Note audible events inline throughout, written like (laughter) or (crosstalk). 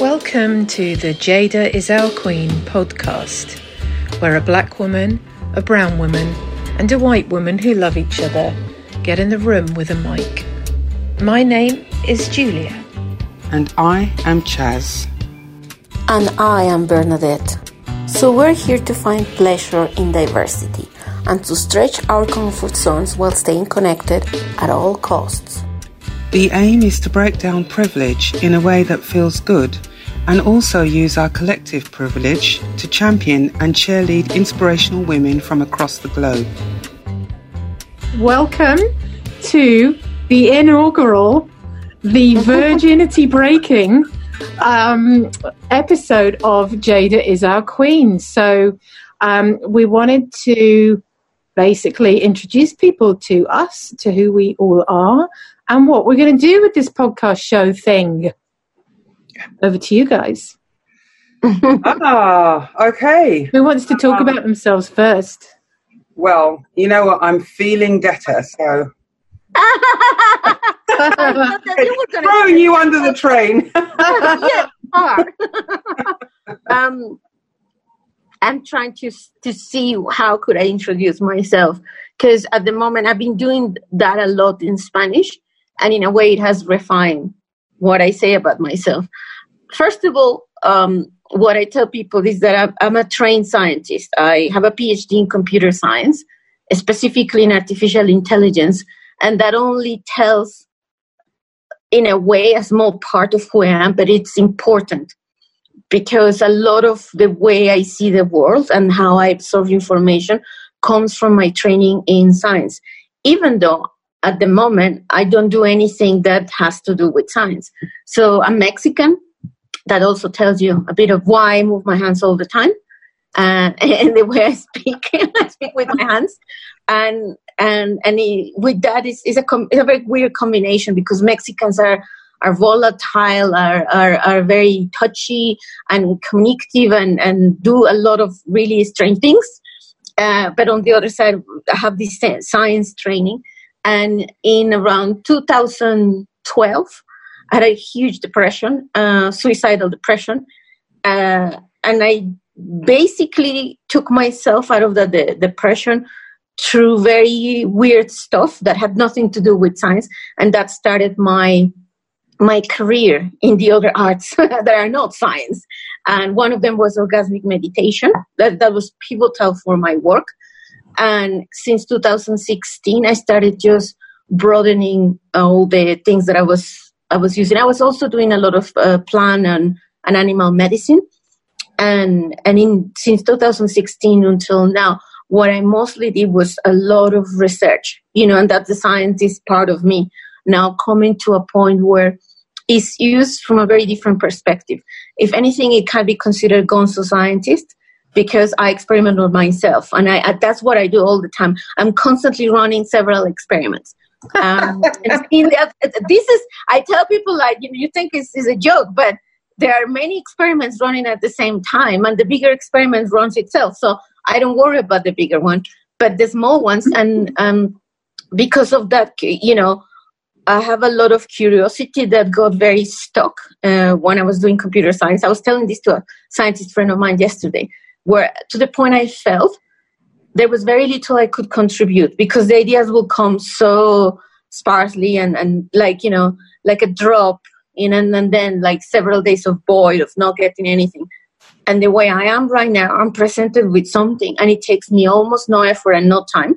Welcome to the Jada is Our Queen podcast, where a black woman, a brown woman, and a white woman who love each other get in the room with a mic. My name is Julia. And I am Chas. And I am Bernadette. So we're here to find pleasure in diversity and to stretch our comfort zones while staying connected at all costs. The aim is to break down privilege in a way that feels good and also use our collective privilege to champion and cheerlead inspirational women from across the globe. Welcome to the inaugural, the (laughs) virginity breaking um, episode of Jada is Our Queen. So um, we wanted to basically introduce people to us, to who we all are, and what we're going to do with this podcast show thing. Over to you guys. (laughs) ah, okay. Who wants to talk um, about themselves first? Well, you know what? I'm feeling better, so. (laughs) throwing you under the train. (laughs) yeah, um, I'm trying to to see how could I introduce myself because at the moment I've been doing that a lot in Spanish, and in a way it has refined what I say about myself. First of all, um, what I tell people is that I'm, a trained scientist. I have a PhD in computer science, specifically in artificial intelligence, and that only tells, in a way, a small part of who I am, but it's important because a lot of the way I see the world and how I absorb information comes from my training in science. Even though at the moment I don't do anything that has to do with science. So I'm Mexican. That also tells you a bit of why I move my hands all the time. Uh, (laughs) and the way I speak, (laughs) I speak with my hands, and and and it, with that is is a com- it's a very weird combination because Mexicans are are volatile, are, are, are very touchy and communicative and, and do a lot of really strange things. Uh, but on the other side, I have this science training. And in around 2012, I had a huge depression, uh, suicidal depression. Uh, and I basically took myself out of the, the depression through very weird stuff that had nothing to do with science. And that started my my career in the other arts (laughs) that are not science. And one of them was orgasmic meditation. That, that was pivotal for my work. And since 2016, I started just broadening all the things that I was I was using. I was also doing a lot of uh, plant and, and animal medicine. And and in since 2016 until now, what I mostly did was a lot of research. You know, and that the scientist part of me now coming to a point where it's used from a very different perspective. If anything, it can be considered gonzo scientist because I experiment on myself, and I, that's what I do all the time. I'm constantly running several experiments. Um, (laughs) the, this is I tell people like you, know, you think it's, it's a joke, but there are many experiments running at the same time, and the bigger experiment runs itself. So I don't worry about the bigger one, but the small ones, (laughs) and um, because of that, you know, I have a lot of curiosity that got very stuck uh, when I was doing computer science. I was telling this to a scientist friend of mine yesterday, where to the point I felt there was very little I could contribute because the ideas will come so sparsely and, and like, you know, like a drop in and, and then like several days of void of not getting anything. And the way I am right now, I'm presented with something and it takes me almost no effort and no time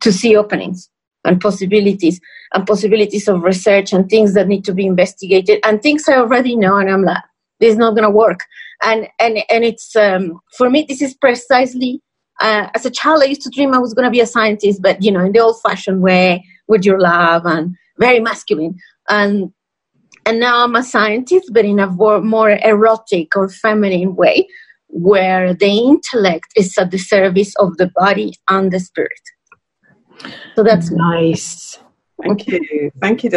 to see openings and possibilities and possibilities of research and things that need to be investigated and things I already know and I'm like this is not going to work and and and it's um, for me this is precisely uh, as a child I used to dream I was going to be a scientist but you know in the old fashioned way with your lab and very masculine. And and now I'm a scientist but in a more, more erotic or feminine way where the intellect is at the service of the body and the spirit. So that's nice. Thank you. Thank you,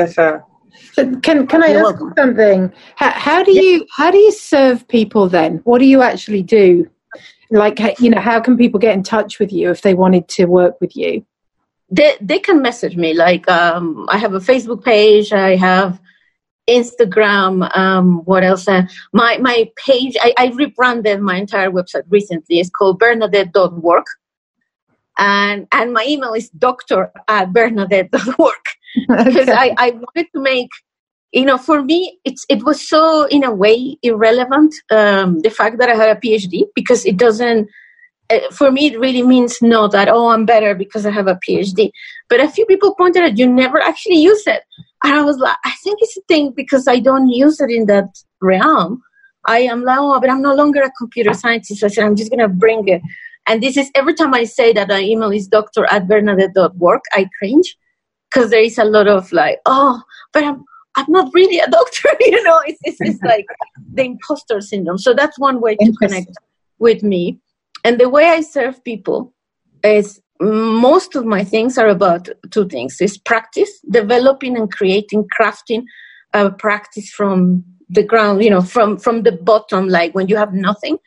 Can can I You're ask welcome. something? How, how do you how do you serve people then? What do you actually do? Like you know, how can people get in touch with you if they wanted to work with you? they they can message me. Like um, I have a Facebook page. I have Instagram. Um, what else? Uh, my my page. I, I rebranded my entire website recently. It's called Bernadette.work, and and my email is doctor at Bernadette.work (laughs) because. I I wanted to make. You know, for me, it's it was so in a way irrelevant um, the fact that I had a PhD because it doesn't uh, for me, it really means no that, oh, I'm better because I have a PhD. But a few people pointed out you never actually use it. And I was like, I think it's a thing because I don't use it in that realm. I am like, oh, but I'm no longer a computer scientist. I said, I'm just going to bring it. And this is every time I say that my email is doctor at bernadette.work, I cringe because there is a lot of like, oh, but I'm, I'm not really a doctor, (laughs) you know, it's, it's, it's like the imposter syndrome. So that's one way to connect with me. And the way I serve people is most of my things are about two things. Is practice developing and creating crafting a practice from the ground you know from from the bottom like when you have nothing.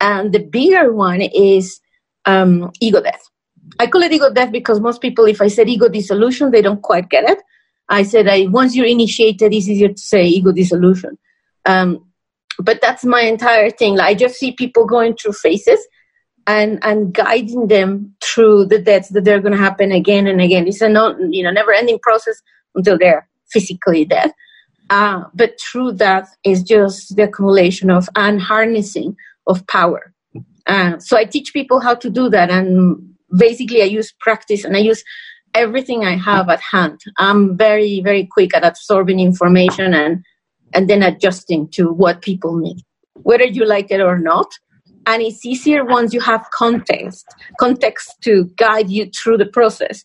And the bigger one is um, ego death i call it ego death because most people if i said ego dissolution they don't quite get it i said I, once you're initiated it's easier to say ego dissolution um, but that's my entire thing like, i just see people going through phases and and guiding them through the deaths that they're going to happen again and again. It's a no, you know never ending process until they're physically dead. Uh, but through that is just the accumulation of and harnessing of power. Uh, so I teach people how to do that, and basically I use practice and I use everything I have at hand. I'm very very quick at absorbing information and and then adjusting to what people need, whether you like it or not and it's easier once you have context context to guide you through the process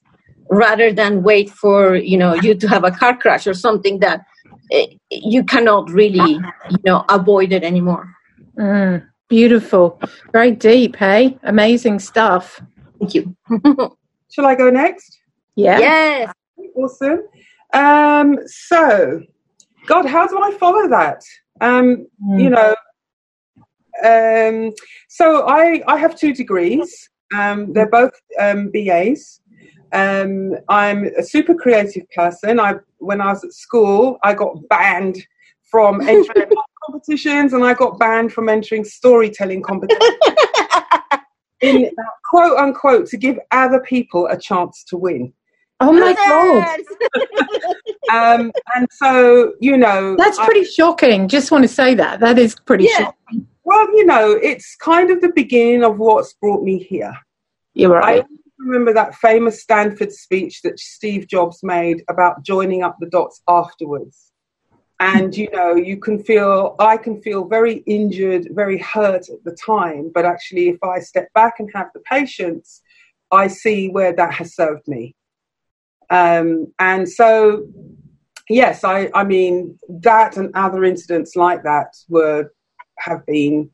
rather than wait for you know you to have a car crash or something that eh, you cannot really you know avoid it anymore. Mm, beautiful. Very deep hey? Amazing stuff thank you (laughs) shall i go next yeah yes awesome um so god how do i follow that um mm. you know um, so I, I have two degrees. Um, they're both um, BAs. Um, I'm a super creative person. I when I was at school, I got banned from entering (laughs) competitions, and I got banned from entering storytelling competitions. (laughs) in quote unquote to give other people a chance to win. Oh my god! (laughs) um, and so you know, that's pretty I, shocking. Just want to say that that is pretty yeah. shocking. Well, you know, it's kind of the beginning of what's brought me here. You're right. I remember that famous Stanford speech that Steve Jobs made about joining up the dots afterwards. And, you know, you can feel, I can feel very injured, very hurt at the time. But actually, if I step back and have the patience, I see where that has served me. Um, and so, yes, I, I mean, that and other incidents like that were have been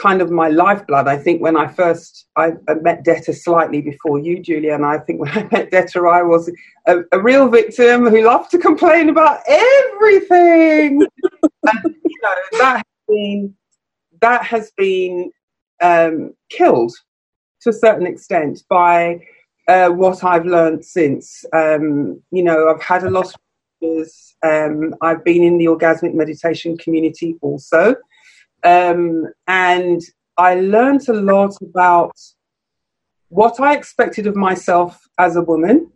kind of my lifeblood. I think when I first I, met Detta slightly before you, Julia, and I think when (laughs) I met Detta, I was a, a real victim who loved to complain about everything. (laughs) and, you know, that has been that has been um, killed to a certain extent by uh, what I've learned since. Um, you know, I've had a lot of um, I've been in the orgasmic meditation community also. Um, and I learned a lot about what I expected of myself as a woman,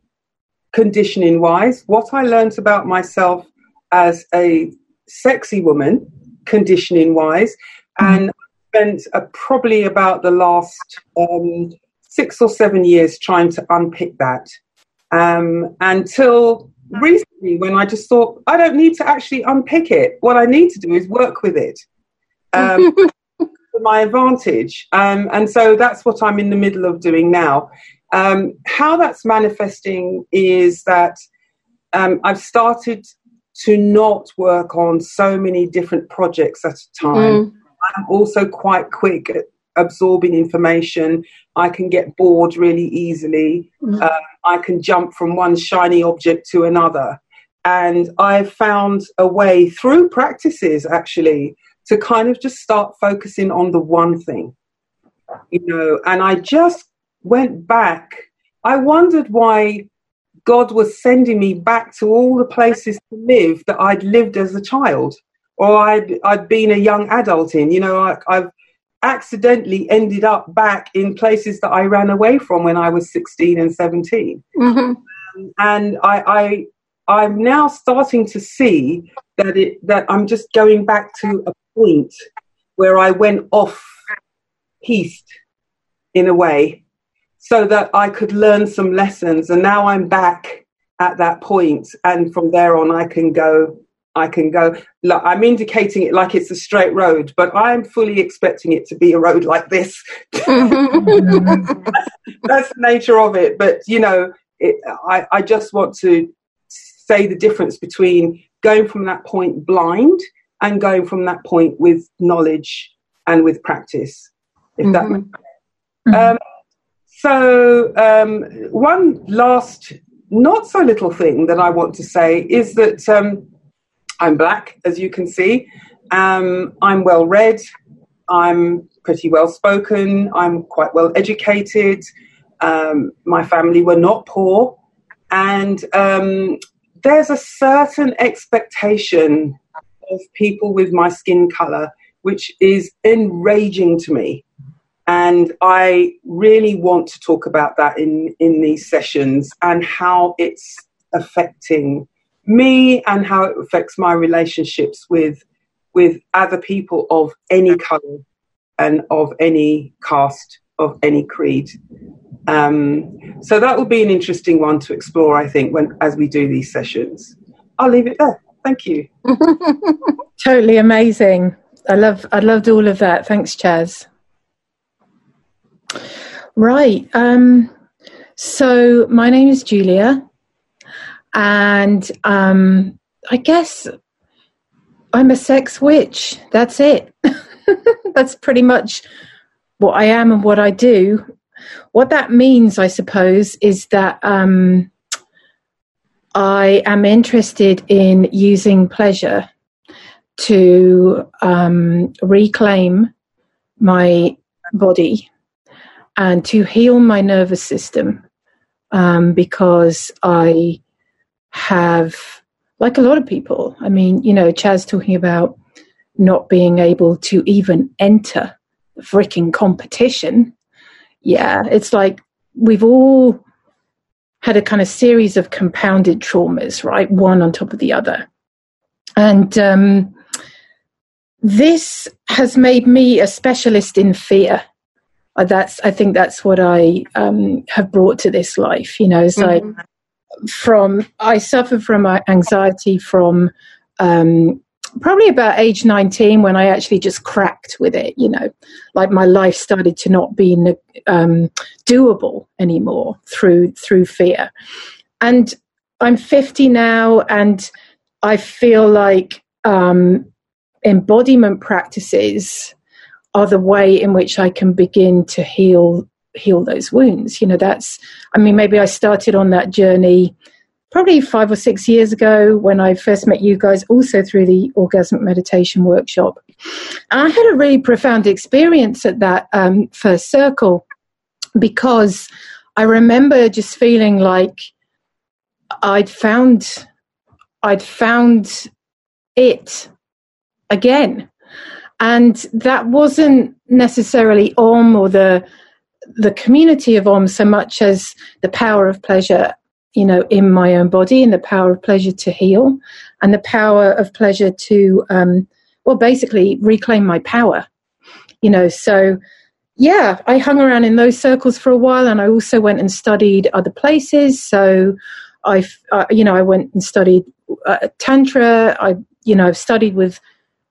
conditioning wise, what I learned about myself as a sexy woman, conditioning wise, mm-hmm. and spent uh, probably about the last um, six or seven years trying to unpick that um, until recently when I just thought, I don't need to actually unpick it. What I need to do is work with it um, for (laughs) my advantage. Um, and so that's what I'm in the middle of doing now. Um, how that's manifesting is that um, I've started to not work on so many different projects at a time. Mm. I'm also quite quick at absorbing information. I can get bored really easily. Mm. Uh, I can jump from one shiny object to another. And I've found a way through practices actually to kind of just start focusing on the one thing, you know. And I just went back. I wondered why God was sending me back to all the places to live that I'd lived as a child or I'd, I'd been a young adult in. You know, I, I've accidentally ended up back in places that I ran away from when I was 16 and 17. Mm-hmm. Um, and I, I, I'm now starting to see that it, that I'm just going back to a point where I went off piste in a way so that I could learn some lessons. And now I'm back at that point, and from there on, I can go. I can go. Look, I'm indicating it like it's a straight road, but I'm fully expecting it to be a road like this. (laughs) (laughs) that's, that's, the nature of it. But you know, it, I, I just want to say the difference between going from that point blind and going from that point with knowledge and with practice. If mm-hmm. that makes sense. Mm-hmm. Um, so, um, one last, not so little thing that I want to say is that um, I'm black, as you can see. Um, I'm well read. I'm pretty well spoken. I'm quite well educated. Um, my family were not poor. And um, there's a certain expectation of people with my skin color, which is enraging to me. And I really want to talk about that in, in these sessions and how it's affecting me and how it affects my relationships with with other people of any color and of any caste, of any creed. Um, so that will be an interesting one to explore, I think, when as we do these sessions. I'll leave it there. Thank you. (laughs) totally amazing. I love I loved all of that. Thanks, Chas. Right. Um, so my name is Julia, and um, I guess I'm a sex witch. That's it. (laughs) That's pretty much what I am and what I do. What that means, I suppose, is that um, I am interested in using pleasure to um, reclaim my body and to heal my nervous system um, because I have, like a lot of people, I mean, you know, Chas talking about not being able to even enter the freaking competition. Yeah, it's like we've all had a kind of series of compounded traumas, right? One on top of the other. And um, this has made me a specialist in fear uh, that's I think that's what I um, have brought to this life. You know, so mm-hmm. from I suffer from anxiety from um, probably about age 19 when I actually just cracked with it. You know, like my life started to not be um, doable anymore through through fear, and I'm 50 now, and I feel like um, embodiment practices are the way in which I can begin to heal heal those wounds. You know, that's I mean, maybe I started on that journey probably five or six years ago when I first met you guys, also through the orgasmic meditation workshop. I had a really profound experience at that um, first circle because I remember just feeling like I'd found I'd found it again and that wasn't necessarily Om or the the community of Om so much as the power of pleasure, you know, in my own body and the power of pleasure to heal and the power of pleasure to, um, well, basically reclaim my power, you know. So, yeah, I hung around in those circles for a while and I also went and studied other places. So, I, uh, you know, I went and studied uh, Tantra. I, you know, I've studied with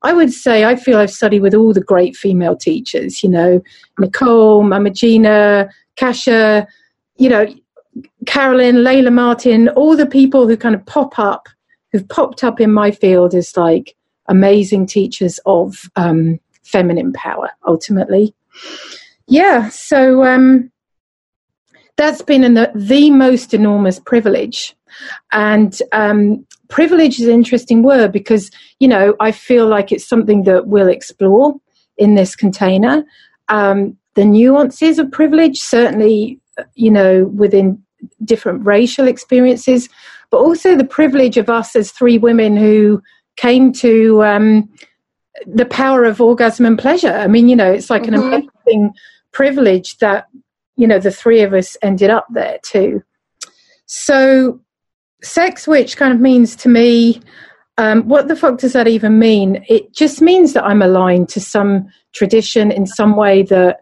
I would say I feel I've studied with all the great female teachers, you know, Nicole, Mama Gena, Kasha, you know, Carolyn, Layla Martin, all the people who kind of pop up, who've popped up in my field as like amazing teachers of um, feminine power, ultimately. Yeah, so um, that's been an, the most enormous privilege. And um, privilege is an interesting word because you know I feel like it's something that we'll explore in this container. Um, the nuances of privilege, certainly, you know, within different racial experiences, but also the privilege of us as three women who came to um, the power of orgasm and pleasure. I mean, you know, it's like mm-hmm. an amazing privilege that, you know, the three of us ended up there too. So, sex witch kind of means to me, um, what the fuck does that even mean? It just means that I'm aligned to some tradition in some way that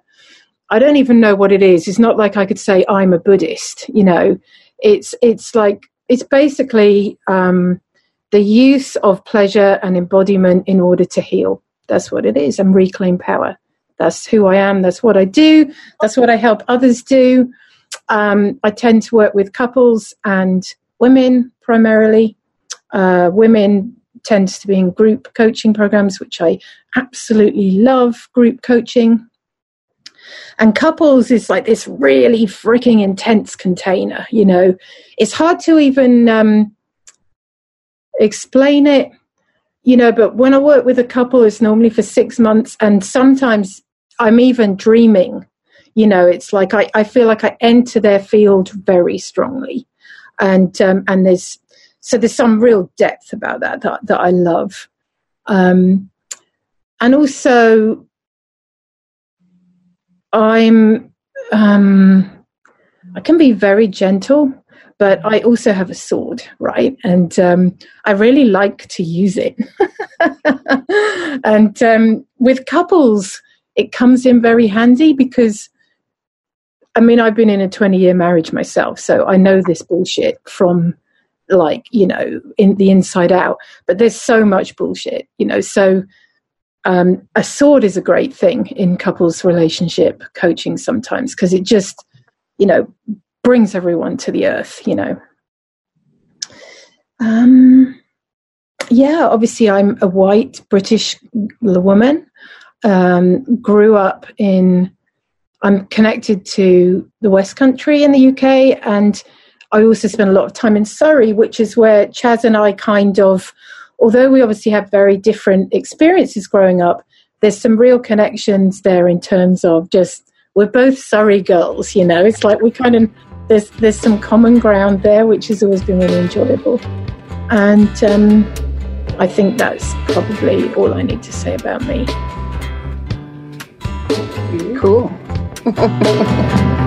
I don't even know what it is. It's not like I could say I'm a Buddhist, you know. It's it's like it's basically um, the use of pleasure and embodiment in order to heal. That's what it is. And reclaim power. That's who I am. That's what I do. That's what I help others do. Um, I tend to work with couples and women primarily. Uh, women tends to be in group coaching programs, which I absolutely love. Group coaching. And couples is like this really freaking intense container, you know. It's hard to even um, explain it, you know, but when I work with a couple, it's normally for six months, and sometimes I'm even dreaming. You know, it's like I, I feel like I enter their field very strongly. And um, and there's so there's some real depth about that that, that I love. Um, and also I'm um, I can be very gentle, but I also have a sword, right? And um, I really like to use it. (laughs) and um, with couples, it comes in very handy because I mean, I've been in a 20 year marriage myself, so I know this bullshit from like, you know, in the inside out. But there's so much bullshit, you know, so um, a sword is a great thing in couples relationship coaching sometimes because it just you know brings everyone to the earth you know. Um, yeah obviously i'm a white british woman. Um, grew up in i'm connected to the west country in the uk and i also spent a lot of time in surrey which is where chas and i kind of although we obviously have very different experiences growing up, there's some real connections there in terms of just we're both Surrey girls, you know. It's like we kind of there's there's some common ground there, which has always been really enjoyable, and um, I think that's probably all I need to say about me. Cool. (laughs)